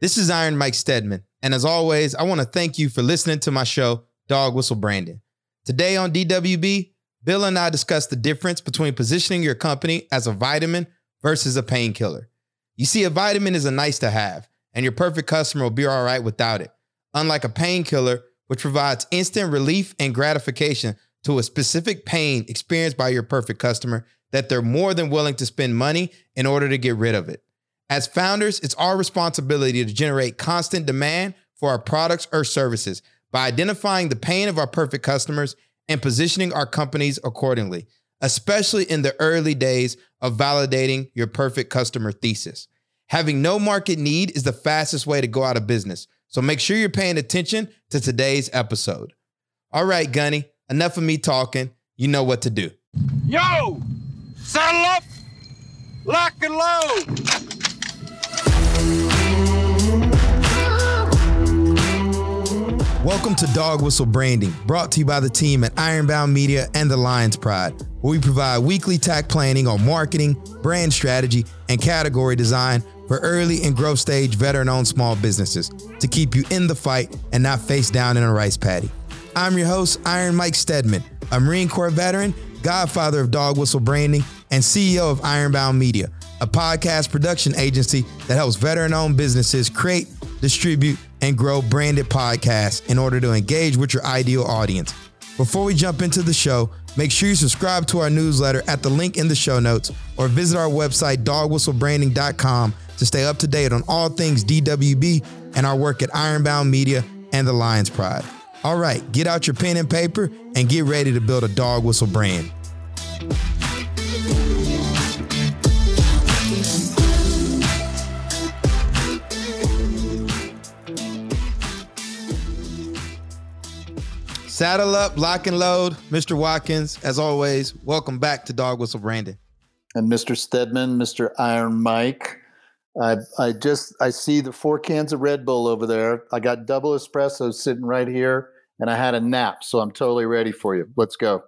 This is Iron Mike Stedman. And as always, I want to thank you for listening to my show, Dog Whistle Branding. Today on DWB, Bill and I discuss the difference between positioning your company as a vitamin versus a painkiller. You see, a vitamin is a nice to have, and your perfect customer will be all right without it. Unlike a painkiller, which provides instant relief and gratification to a specific pain experienced by your perfect customer that they're more than willing to spend money in order to get rid of it. As founders, it's our responsibility to generate constant demand for our products or services by identifying the pain of our perfect customers and positioning our companies accordingly, especially in the early days of validating your perfect customer thesis. Having no market need is the fastest way to go out of business. So make sure you're paying attention to today's episode. All right, Gunny, enough of me talking. You know what to do. Yo! Saddle up! Lock and load! Welcome to Dog Whistle Branding, brought to you by the team at Ironbound Media and the Lions Pride, where we provide weekly tack planning on marketing, brand strategy, and category design for early and growth stage veteran owned small businesses to keep you in the fight and not face down in a rice paddy. I'm your host, Iron Mike Stedman, a Marine Corps veteran, godfather of Dog Whistle Branding, and CEO of Ironbound Media, a podcast production agency that helps veteran owned businesses create, distribute, and grow branded podcasts in order to engage with your ideal audience. Before we jump into the show, make sure you subscribe to our newsletter at the link in the show notes or visit our website, dogwhistlebranding.com, to stay up to date on all things DWB and our work at Ironbound Media and the Lions Pride. All right, get out your pen and paper and get ready to build a dog whistle brand. Saddle up, lock and load. Mr. Watkins, as always, welcome back to Dog Whistle Branding. And Mr. Stedman, Mr. Iron Mike. I I just I see the four cans of Red Bull over there. I got double espresso sitting right here, and I had a nap, so I'm totally ready for you. Let's go.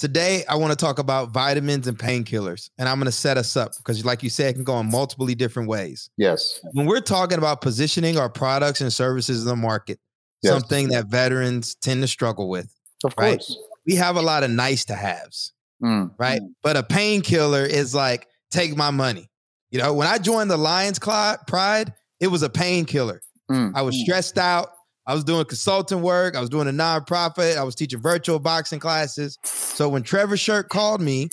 Today, I want to talk about vitamins and painkillers, and I'm going to set us up because, like you said, it can go in multiple different ways. Yes. When we're talking about positioning our products and services in the market, yes. something that veterans tend to struggle with. Of right? course. We have a lot of nice to haves, mm. right? Mm. But a painkiller is like, take my money. You know, when I joined the Lions Pride, it was a painkiller. Mm. I was mm. stressed out. I was doing consulting work. I was doing a nonprofit. I was teaching virtual boxing classes. So when Trevor Shirt called me,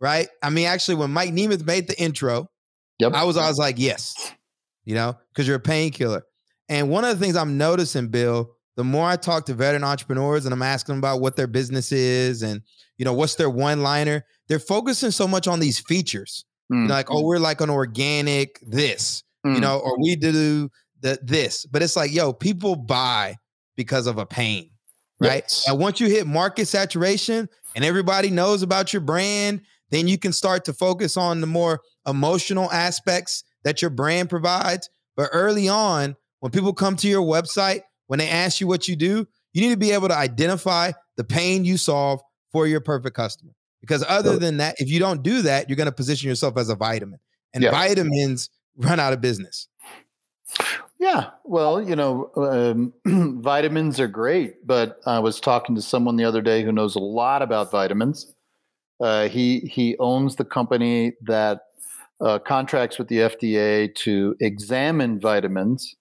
right? I mean, actually, when Mike Nemeth made the intro, yep. I was I was like, yes, you know, because you're a painkiller. And one of the things I'm noticing, Bill, the more I talk to veteran entrepreneurs and I'm asking them about what their business is and you know what's their one liner, they're focusing so much on these features. Mm. You know, like, oh, we're like an organic this, mm. you know, or we do the this. But it's like, yo, people buy because of a pain, right? Yes. And once you hit market saturation and everybody knows about your brand, then you can start to focus on the more emotional aspects that your brand provides. But early on, when people come to your website, when they ask you what you do, you need to be able to identify the pain you solve for your perfect customer. Because other than that, if you don't do that, you're going to position yourself as a vitamin. And yeah. vitamins run out of business. Yeah, well, you know, um, vitamins are great, but I was talking to someone the other day who knows a lot about vitamins. Uh, he he owns the company that uh, contracts with the FDA to examine vitamins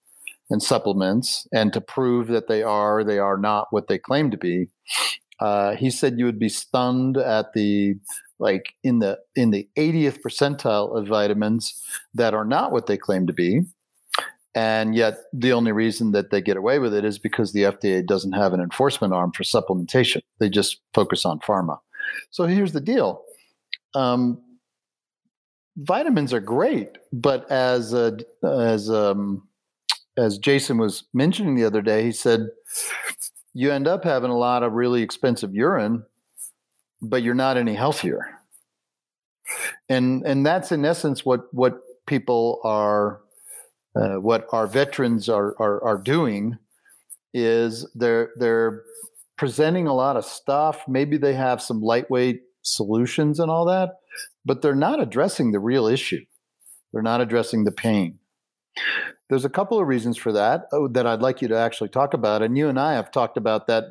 and supplements and to prove that they are they are not what they claim to be uh, he said you would be stunned at the like in the in the 80th percentile of vitamins that are not what they claim to be. And yet the only reason that they get away with it is because the FDA doesn't have an enforcement arm for supplementation. They just focus on pharma. So here's the deal. Um, vitamins are great but as a, as um, as Jason was mentioning the other day, he said you end up having a lot of really expensive urine, but you're not any healthier. And and that's in essence what what people are, uh, what our veterans are, are are doing, is they're they're presenting a lot of stuff. Maybe they have some lightweight solutions and all that, but they're not addressing the real issue. They're not addressing the pain. There's a couple of reasons for that oh, that I'd like you to actually talk about. And you and I have talked about that.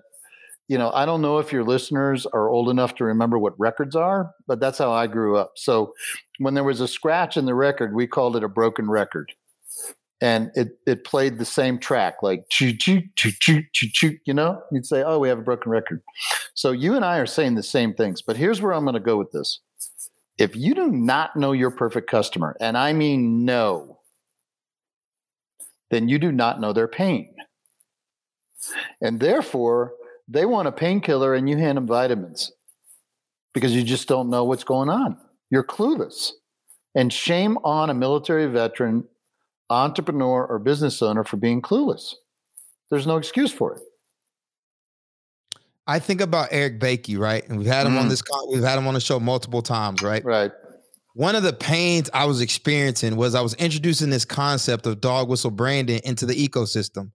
You know, I don't know if your listeners are old enough to remember what records are, but that's how I grew up. So when there was a scratch in the record, we called it a broken record. And it, it played the same track, like. You know, you'd say, "Oh, we have a broken record." So you and I are saying the same things, but here's where I'm going to go with this. If you do not know your perfect customer, and I mean know, then you do not know their pain. And therefore, they want a painkiller and you hand them vitamins because you just don't know what's going on. You're clueless. And shame on a military veteran, entrepreneur, or business owner for being clueless. There's no excuse for it. I think about Eric Bakey, right? And we've had him mm. on this we've had him on the show multiple times, right? Right one of the pains I was experiencing was I was introducing this concept of dog whistle branding into the ecosystem.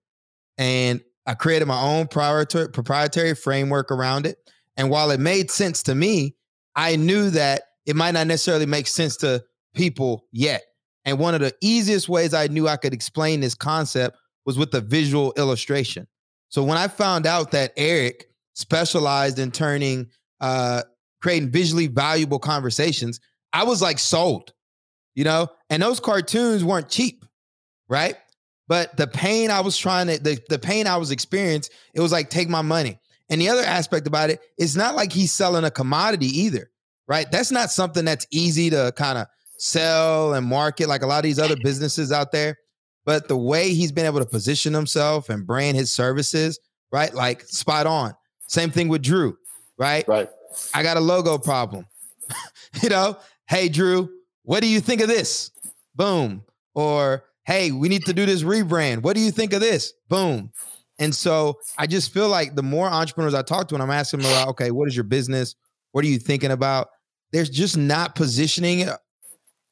And I created my own proprietary framework around it. And while it made sense to me, I knew that it might not necessarily make sense to people yet. And one of the easiest ways I knew I could explain this concept was with a visual illustration. So when I found out that Eric specialized in turning, uh, creating visually valuable conversations, I was like sold, you know, and those cartoons weren't cheap, right? But the pain I was trying to, the, the pain I was experiencing, it was like, take my money. And the other aspect about it, it's not like he's selling a commodity either, right? That's not something that's easy to kind of sell and market like a lot of these other businesses out there. But the way he's been able to position himself and brand his services, right? Like spot on. Same thing with Drew, right? Right. I got a logo problem. you know, hey, Drew, what do you think of this? Boom. Or, hey, we need to do this rebrand. What do you think of this? Boom. And so I just feel like the more entrepreneurs I talk to, and I'm asking them about, okay, what is your business? What are you thinking about? There's just not positioning.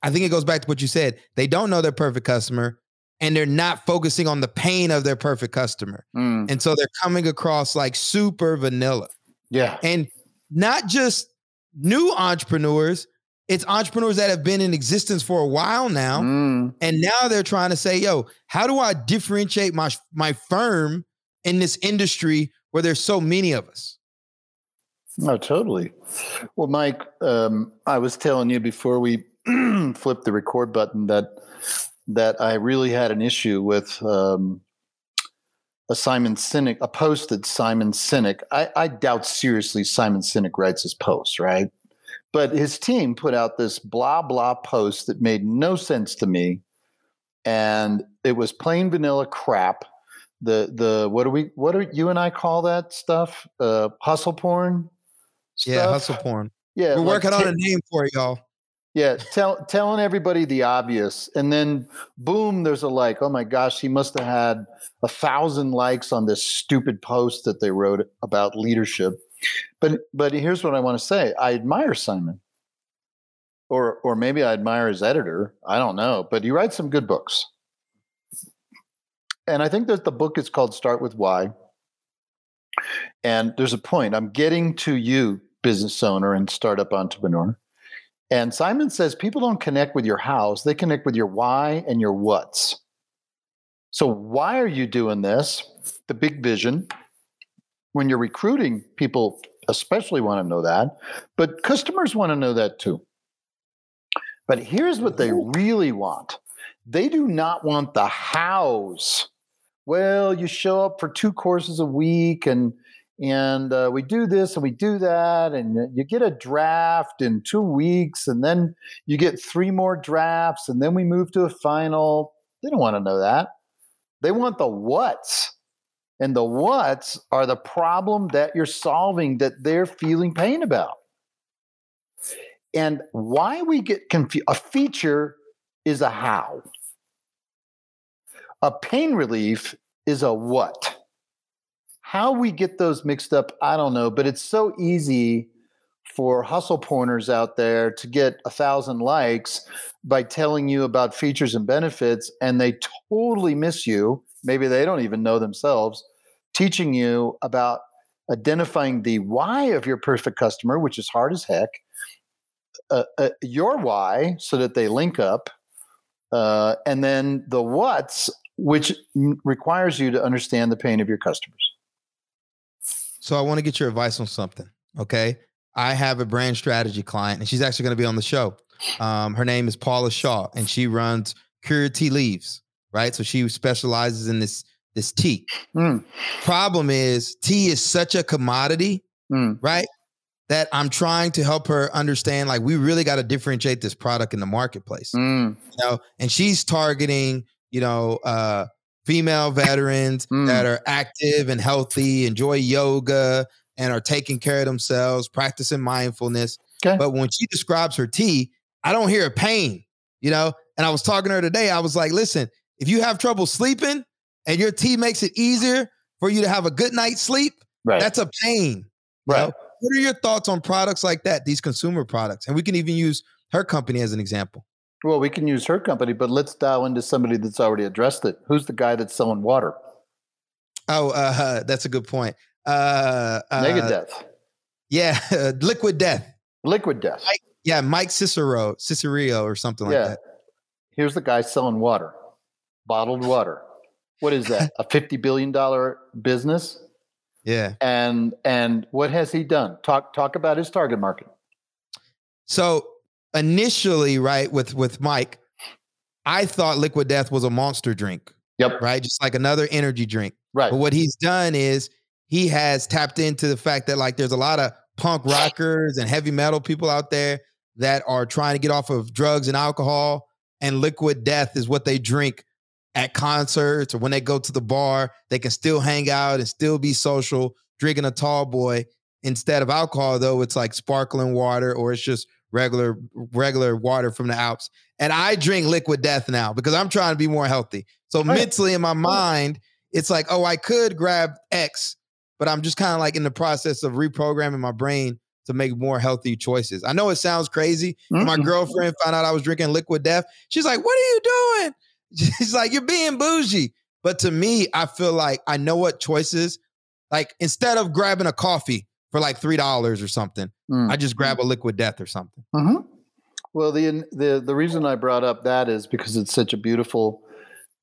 I think it goes back to what you said. They don't know their perfect customer and they're not focusing on the pain of their perfect customer. Mm. And so they're coming across like super vanilla. Yeah. And not just new entrepreneurs, it's entrepreneurs that have been in existence for a while now mm. and now they're trying to say yo how do i differentiate my my firm in this industry where there's so many of us no totally well mike um, i was telling you before we flipped the record button that that i really had an issue with um, a Simon Sinek, a post that Simon Sinek, I, I doubt seriously Simon Sinek writes his posts, right? But his team put out this blah blah post that made no sense to me, and it was plain vanilla crap. The the what do we what do you and I call that stuff? Uh, hustle porn. Stuff? Yeah, hustle porn. Yeah, we're like working t- on a name for it, y'all. Yeah, tell, telling everybody the obvious, and then boom, there's a like. Oh my gosh, he must have had a thousand likes on this stupid post that they wrote about leadership. But but here's what I want to say. I admire Simon. Or or maybe I admire his editor. I don't know, but he writes some good books. And I think that the book is called Start with Why. And there's a point. I'm getting to you, business owner and startup entrepreneur. And Simon says people don't connect with your hows, they connect with your why and your what's. So, why are you doing this? The big vision when you're recruiting, people especially want to know that, but customers want to know that too. But here's what they really want. They do not want the hows. Well, you show up for two courses a week and and uh, we do this and we do that and you get a draft in two weeks and then you get three more drafts and then we move to a final. They don't want to know that. They want the what's and the what's are the problem that you're solving that they're feeling pain about. And why we get confused, a feature is a how. A pain relief is a what. How we get those mixed up, I don't know, but it's so easy for hustle porners out there to get a thousand likes by telling you about features and benefits, and they totally miss you. Maybe they don't even know themselves teaching you about identifying the why of your perfect customer, which is hard as heck, uh, uh, your why so that they link up, uh, and then the what's which requires you to understand the pain of your customers. So I want to get your advice on something. Okay. I have a brand strategy client, and she's actually going to be on the show. Um, her name is Paula Shaw, and she runs Cure Leaves, right? So she specializes in this this tea. Mm. Problem is, tea is such a commodity, mm. right? That I'm trying to help her understand. Like, we really got to differentiate this product in the marketplace. Mm. You know, and she's targeting, you know, uh, female veterans mm. that are active and healthy, enjoy yoga, and are taking care of themselves, practicing mindfulness. Okay. But when she describes her tea, I don't hear a pain, you know? And I was talking to her today. I was like, listen, if you have trouble sleeping and your tea makes it easier for you to have a good night's sleep, right. that's a pain. Right. Know? What are your thoughts on products like that, these consumer products? And we can even use her company as an example. Well, we can use her company, but let's dial into somebody that's already addressed it. Who's the guy that's selling water? Oh, uh, that's a good point. Uh, uh, Megadeth. Yeah, Liquid Death. Liquid Death. Mike, yeah, Mike Cicero, Cicero or something yeah. like that. Here's the guy selling water, bottled water. What is that? a fifty billion dollar business? Yeah. And and what has he done? Talk talk about his target market. So initially, right, with with Mike, I thought Liquid Death was a monster drink. Yep. Right. Just like another energy drink. Right. But what he's done is he has tapped into the fact that like there's a lot of punk rockers and heavy metal people out there that are trying to get off of drugs and alcohol and liquid death is what they drink at concerts or when they go to the bar they can still hang out and still be social drinking a tall boy instead of alcohol though it's like sparkling water or it's just regular regular water from the Alps. And I drink liquid death now because I'm trying to be more healthy. So right. mentally in my mind, it's like, oh, I could grab X, but I'm just kind of like in the process of reprogramming my brain to make more healthy choices. I know it sounds crazy. Mm-hmm. My girlfriend found out I was drinking liquid death. She's like, "What are you doing?" She's like, "You're being bougie." But to me, I feel like I know what choices. Like instead of grabbing a coffee, for like three dollars or something. Mm. I just grab a liquid death or something. Mm-hmm. Well, the the the reason I brought up that is because it's such a beautiful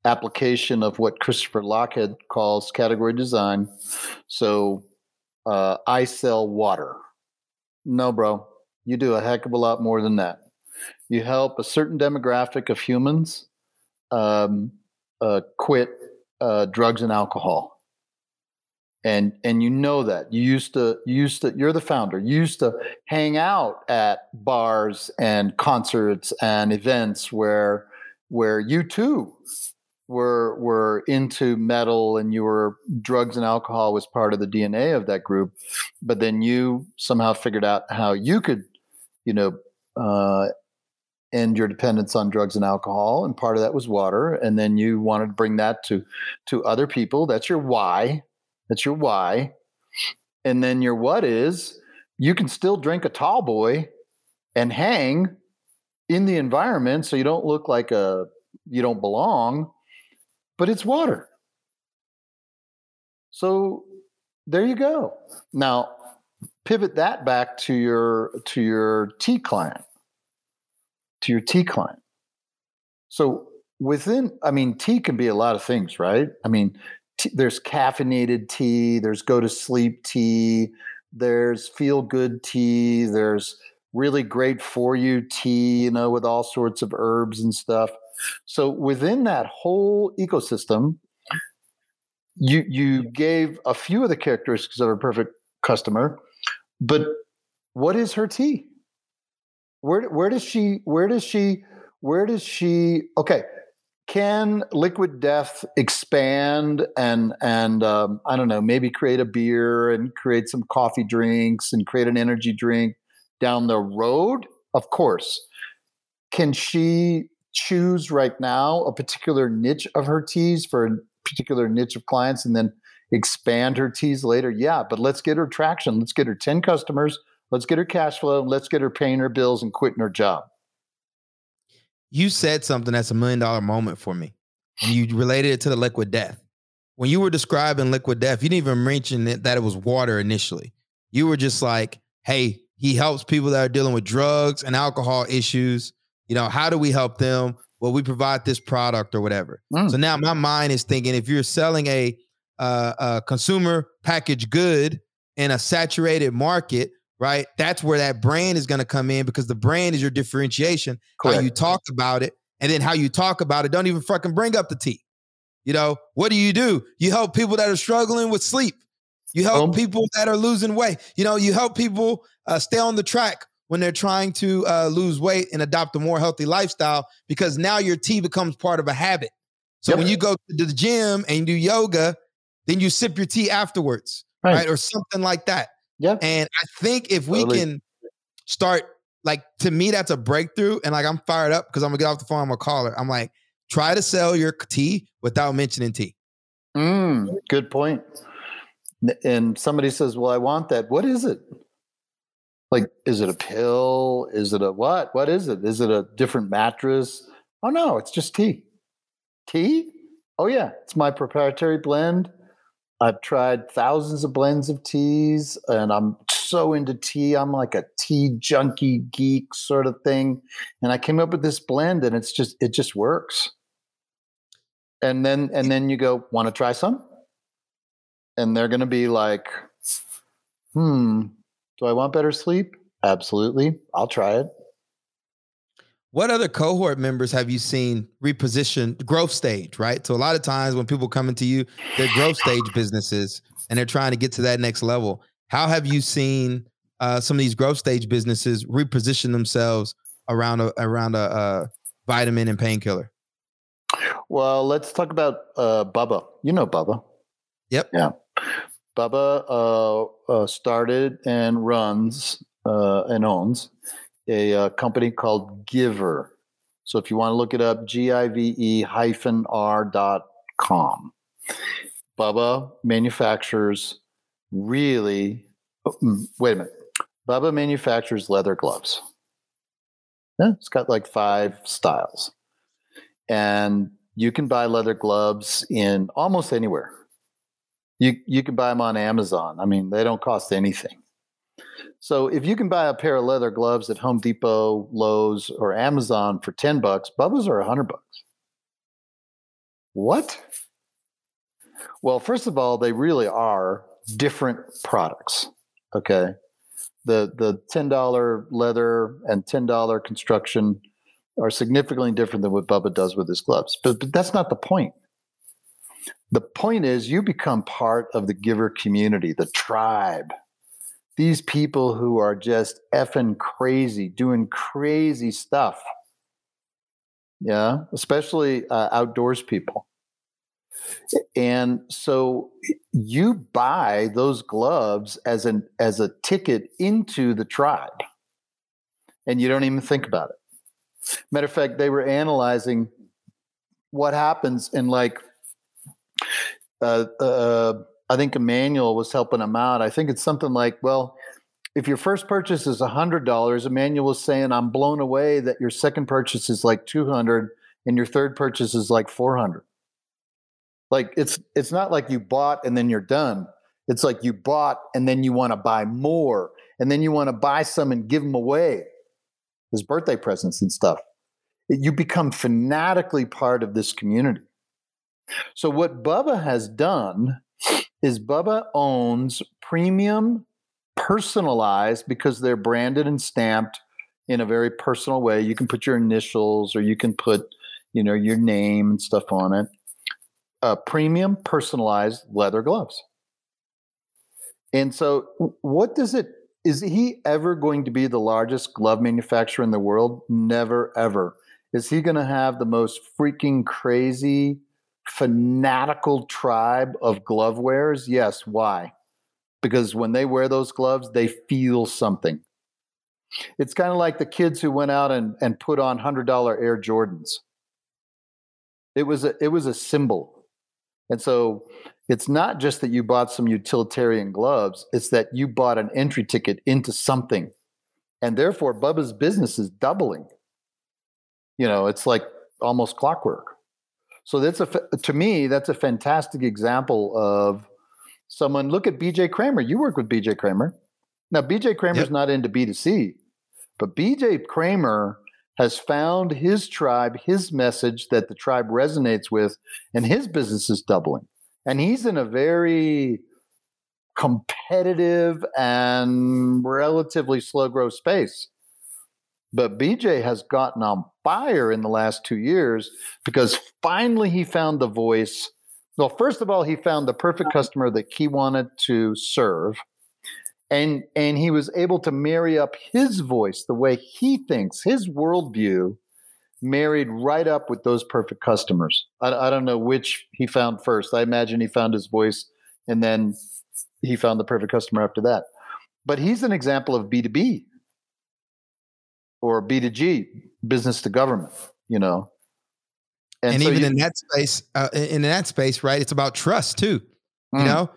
application of what Christopher Lochhead calls category design. So, uh, I sell water. No, bro, you do a heck of a lot more than that. You help a certain demographic of humans um, uh, quit uh, drugs and alcohol. And and you know that. You used to you used to you're the founder. You used to hang out at bars and concerts and events where where you too were were into metal and you were drugs and alcohol was part of the DNA of that group. But then you somehow figured out how you could you know uh, end your dependence on drugs and alcohol and part of that was water and then you wanted to bring that to to other people that's your why that's your why. And then your what is you can still drink a tall boy and hang in the environment so you don't look like a you don't belong, but it's water. So there you go. Now pivot that back to your to your tea client. To your tea client. So within i mean tea can be a lot of things right i mean t- there's caffeinated tea, there's go to sleep tea, there's feel good tea, there's really great for you tea, you know, with all sorts of herbs and stuff. So within that whole ecosystem, you you gave a few of the characteristics of a perfect customer, but what is her tea? Where where does she where does she where does she okay. Can liquid death expand and and um, i don't know maybe create a beer and create some coffee drinks and create an energy drink down the road? Of course. Can she choose right now a particular niche of her teas for a particular niche of clients and then expand her teas later? Yeah but let's get her traction. Let's get her 10 customers let's get her cash flow let's get her paying her bills and quitting her job you said something that's a million dollar moment for me. And you related it to the liquid death. When you were describing liquid death, you didn't even mention it, that it was water initially. You were just like, hey, he helps people that are dealing with drugs and alcohol issues. You know, how do we help them? well, we provide this product or whatever. Mm. So now my mind is thinking if you're selling a, uh, a consumer packaged good in a saturated market, right? That's where that brand is going to come in because the brand is your differentiation. Correct. How you talk about it, and then how you talk about it. Don't even fucking bring up the tea. You know what do you do? You help people that are struggling with sleep. You help people that are losing weight. You know, you help people uh, stay on the track when they're trying to uh, lose weight and adopt a more healthy lifestyle because now your tea becomes part of a habit. So yep. when you go to the gym and you do yoga, then you sip your tea afterwards, right? right? Or something like that. Yeah. And I think if we totally. can start, like, to me, that's a breakthrough. And like, I'm fired up because I'm gonna get off the phone. I'm gonna call her. I'm like, try to sell your tea without mentioning tea. Mm, good point. And somebody says, Well, I want that. What is it? Like, is it a pill? Is it a what? What is it? Is it a different mattress? Oh, no, it's just tea. Tea? Oh, yeah, it's my proprietary blend. I've tried thousands of blends of teas and I'm so into tea. I'm like a tea junkie geek sort of thing. And I came up with this blend and it's just, it just works. And then, and then you go, want to try some? And they're going to be like, hmm, do I want better sleep? Absolutely. I'll try it. What other cohort members have you seen reposition growth stage, right? So a lot of times when people come into you, they're growth stage businesses and they're trying to get to that next level. How have you seen uh, some of these growth stage businesses reposition themselves around a around a, a vitamin and painkiller? Well, let's talk about uh, Bubba. You know Bubba. Yep. Yeah. Bubba uh, uh, started and runs uh, and owns a, uh, company called Give'r. So if you want to look it up, G I V E hyphen R dot com. Bubba manufactures really, oh, mm, wait a minute. Bubba manufactures leather gloves. Yeah, it's got like five styles. And you can buy leather gloves in almost anywhere you you can buy them on Amazon. I mean, they don't cost anything. So if you can buy a pair of leather gloves at Home Depot, Lowe's, or Amazon for 10 bucks, Bubba's are 100 bucks. What? Well, first of all, they really are different products. Okay. The the $10 leather and $10 construction are significantly different than what Bubba does with his gloves. But, but that's not the point. The point is, you become part of the Give'r community, the tribe. These people who are just effing crazy, doing crazy stuff. Yeah, especially uh, outdoors people. And so you buy those gloves as an as a ticket into the tribe, and you don't even think about it. Matter of fact, they were analyzing what happens in like uh, uh, I think Emmanuel was helping him out. I think it's something like, well, if your first purchase is $100, Emmanuel was saying, I'm blown away that your second purchase is like 200 and your third purchase is like 400. Like it's it's not like you bought and then you're done. It's like you bought and then you want to buy more and then you want to buy some and give them away as birthday presents and stuff. You become fanatically part of this community. So what Bubba has done is Bubba owns premium personalized because they're branded and stamped in a very personal way. You can put your initials or you can put, you know, your name and stuff on it. Uh, premium personalized leather gloves. And so what does it is he ever going to be the largest glove manufacturer in the world? Never ever. Is he going to have the most freaking crazy fanatical tribe of glove wearers? Yes. Why? Because when they wear those gloves, they feel something. It's kind of like the kids who went out and, and put on $100 Air Jordans. It was a, it was a symbol. And so it's not just that you bought some utilitarian gloves, it's that you bought an entry ticket into something. And therefore, Bubba's business is doubling. You know, it's like almost clockwork. So that's a to me that's a fantastic example of someone. Look at BJ Kramer. You work with BJ Kramer. Now BJ Kramer's yep. not into B2C, but BJ Kramer has found his tribe, his message that the tribe resonates with, and his business is doubling. And he's in a very competitive and relatively slow growth space. But BJ has gotten on fire in the last two years because finally he found the voice. Well, first of all, he found the perfect uh-huh. customer that he wanted to serve. And and he was able to marry up his voice the way he thinks his worldview married right up with those perfect customers. I, I, don't know which he found first. I imagine he found his voice and then he found the perfect customer after that. But he's an example of b2b or b2g business to government you know and, and so even you, in that space uh, in that space right it's about trust too you mm. know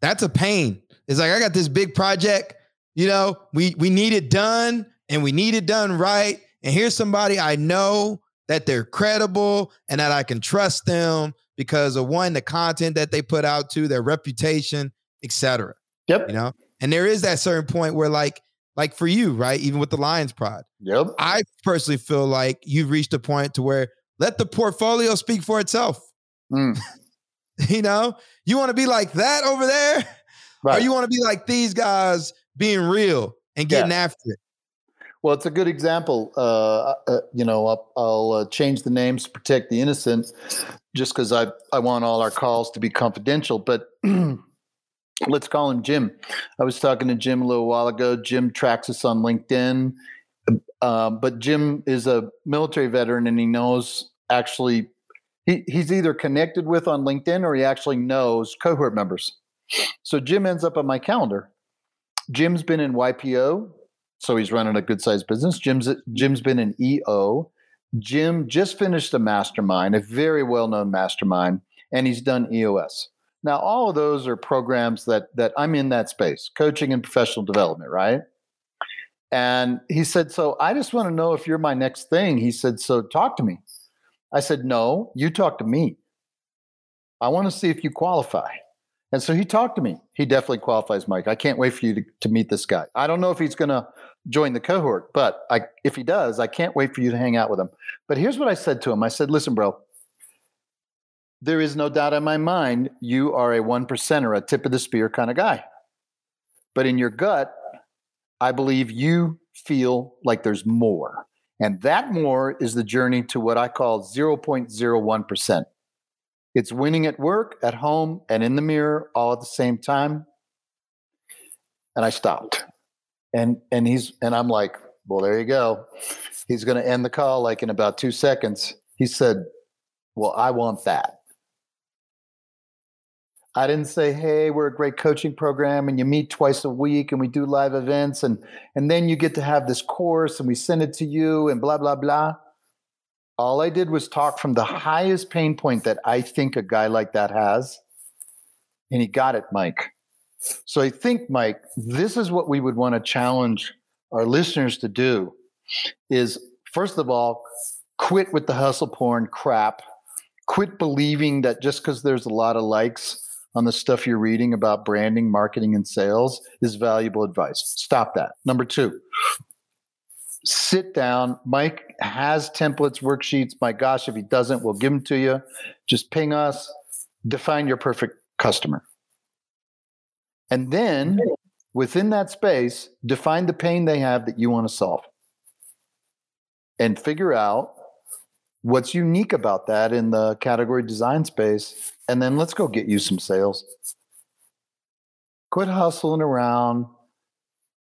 that's a pain it's like I got this big project, you know, we we need it done and we need it done right. And here's somebody I know that they're credible and that I can trust them because of one, the content that they put out to, their reputation, etc. Yep. You know, and there is that certain point where like like for you, right? Even with the Lions Pride. Yep. I personally feel like you've reached a point to where let the portfolio speak for itself. Mm. you know, you want to be like that over there? Right. Or you want to be like these guys being real and getting yeah. after it? Well, it's a good example. Uh, uh, you know, I'll, I'll uh, change the names to protect the innocent, just because I I want all our calls to be confidential. But let's call him Jim. I was talking to Jim a little while ago. Jim tracks us on LinkedIn, um, but Jim is a military veteran, and he knows actually he, he's either connected with on LinkedIn or he actually knows cohort members. So Jim ends up on my calendar. Jim's been in YPO, so he's running a good sized business. Jim's Jim's been in EO. Jim just finished a mastermind, a very well known mastermind, and he's done EOS. Now, all of those are programs that that I'm in that space, coaching and professional development, right? And he said, So I just want to know if you're my next thing. He said, So talk to me. I said, No, you talk to me. I want to see if you qualify. And so he talked to me. He definitely qualifies, Mike. I can't wait for you to, to meet this guy. I don't know if he's going to join the cohort, but I, if he does, I can't wait for you to hang out with him. But here's what I said to him I said, listen, bro, there is no doubt in my mind you are a one percenter, a tip of the spear kind of guy. But in your gut, I believe you feel like there's more. And that more is the journey to what I call 0.01%. It's winning at work, at home, and in the mirror all at the same time. And I stopped. And and he's and I'm like, well, there you go. He's gonna end the call like in about two seconds. He said, Well, I want that. I didn't say, "Hey, we're a great coaching program, and you meet twice a week, and we do live events, and and then you get to have this course, and we send it to you, and blah blah blah." All I did was talk from the highest pain point that I think a guy like that has. And he got it, Mike. So I think, Mike, this is what we would want to challenge our listeners to do is first of all, quit with the hustle porn crap. Quit believing that just because there's a lot of likes on the stuff you're reading about branding, marketing, and sales is valuable advice. Stop that. Number two, sit down. Mike has templates, worksheets. My gosh, if he doesn't, we'll give them to you. Just ping us, define your perfect customer. And then within that space, define the pain they have that you want to solve. And figure out what's unique about that in the category design space. And then let's go get you some sales. Quit hustling around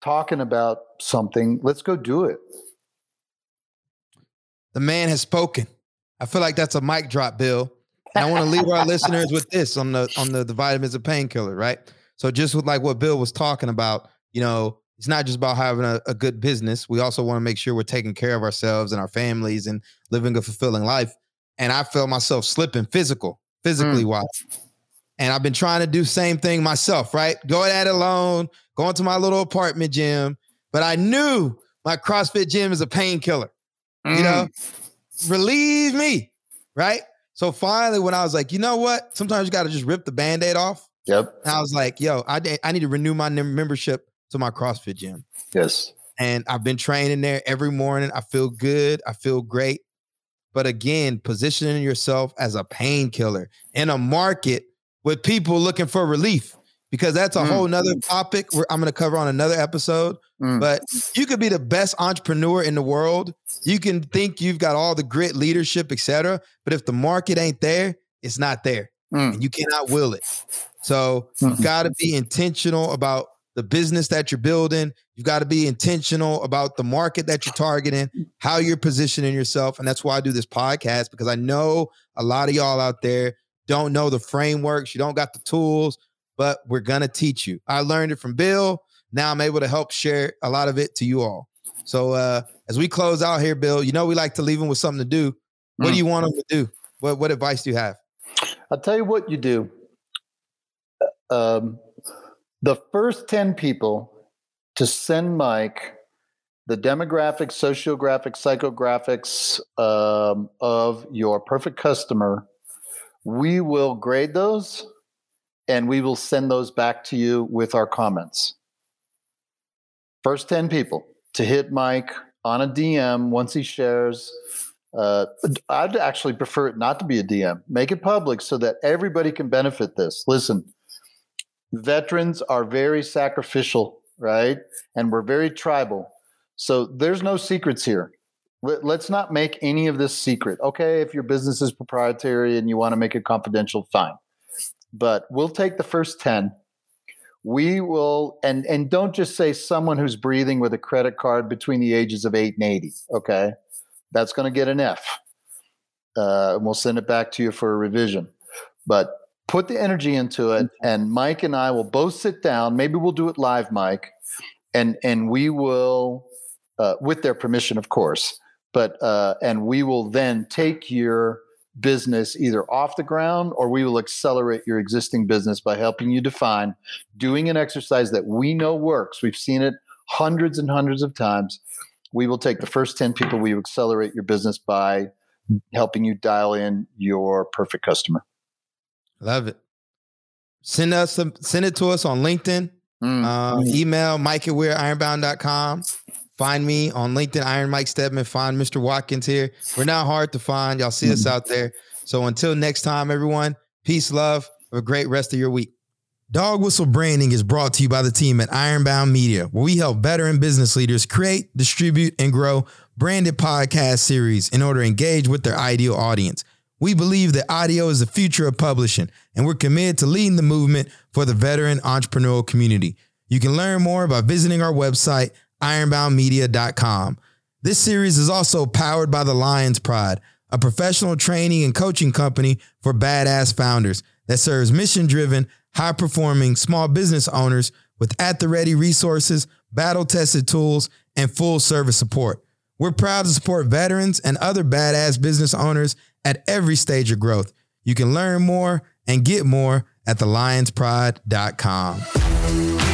talking about something, let's go do it. The man has spoken. I feel like that's a mic drop, Bill. And I want to leave our listeners with this on the on the, the vitamins of painkiller, right? So just with like what Bill was talking about, you know, it's not just about having a, a good business. We also want to make sure we're taking care of ourselves and our families and living a fulfilling life. And I felt myself slipping physical, physically mm. wise. And I've been trying to do same thing myself, right? Go at it alone, going to my little apartment gym. But I knew my CrossFit gym is a painkiller. Mm. You know, mm. relieve me, right? So finally, when I was like, you know what? Sometimes you got to just rip the band-aid off. Yep. And I was like, yo, I, I need to renew my membership to my CrossFit gym. Yes. And I've been training there every morning. I feel good. I feel great. But again, positioning yourself as a painkiller in a market with people looking for relief, because that's a mm. whole nother topic I'm going to cover on another episode. Mm. But you could be the best entrepreneur in the world. You can think you've got all the grit, leadership, etc. But if the market ain't there, it's not there. Mm. And you cannot will it. So you've got to be intentional about the business that you're building. You've got to be intentional about the market that you're targeting, how you're positioning yourself. And that's why I do this podcast because I know a lot of y'all out there don't know the frameworks, you don't got the tools, but we're going to teach you. I learned it from Bill. Now I'm able to help share a lot of it to you all. So uh, as we close out here, Bill, you know we like to leave them with something to do. What mm. do you want them to do? What what advice do you have? I'll tell you what you do. Uh, um, the first 10 people to send Mike the demographics, sociographics, psychographics um, of your perfect customer, we will grade those and we will send those back to you with our comments. First 10 people to hit Mike on a DM once he shares. Uh, I'd actually prefer it not to be a DM. Make it public so that everybody can benefit this. Listen, veterans are very sacrificial, right? And we're very tribal. So there's no secrets here. Let's not make any of this secret. Okay, if your business is proprietary and you want to make it confidential, fine. But we'll take the first 10. We will and and don't just say someone who's breathing with a credit card between the ages of 8 and 80, okay? That's going to get an F. Uh, and we'll send it back to you for a revision. But put the energy into it mm-hmm. and mike and i will both sit down. Maybe we'll do it live mike and and we will uh, with their permission of course but uh, and we will then take your business either off the ground or we will accelerate your existing business by helping you define doing an exercise that we know works. We've seen it hundreds and hundreds of times. We will take the first 10 people we accelerate your business by helping you dial in your perfect customer Love it. Send us some, send it to us on LinkedIn. Mm. Uh, email Mike at we're ironbound.com. Find me on LinkedIn, Iron Mike Stedman. Find Mr. Watkins here. We're not hard to find. Y'all see mm. us out there. So until next time, everyone, peace, love. Have a great rest of your week. Dog Whistle Branding is brought to you by the team at Ironbound Media, where we help veteran business leaders create, distribute, and grow branded podcast series in order to engage with their ideal audience. We believe that audio is the future of publishing, and we're committed to leading the movement for the veteran entrepreneurial community. You can learn more by visiting our website, ironboundmedia.com. This series is also powered by the Lions Pride, a professional training and coaching company for badass founders that serves mission driven, high performing small business owners with at the ready resources, battle tested tools, and full service support. We're proud to support veterans and other badass business owners at every stage of growth. You can learn more and get more at thelionspride.com.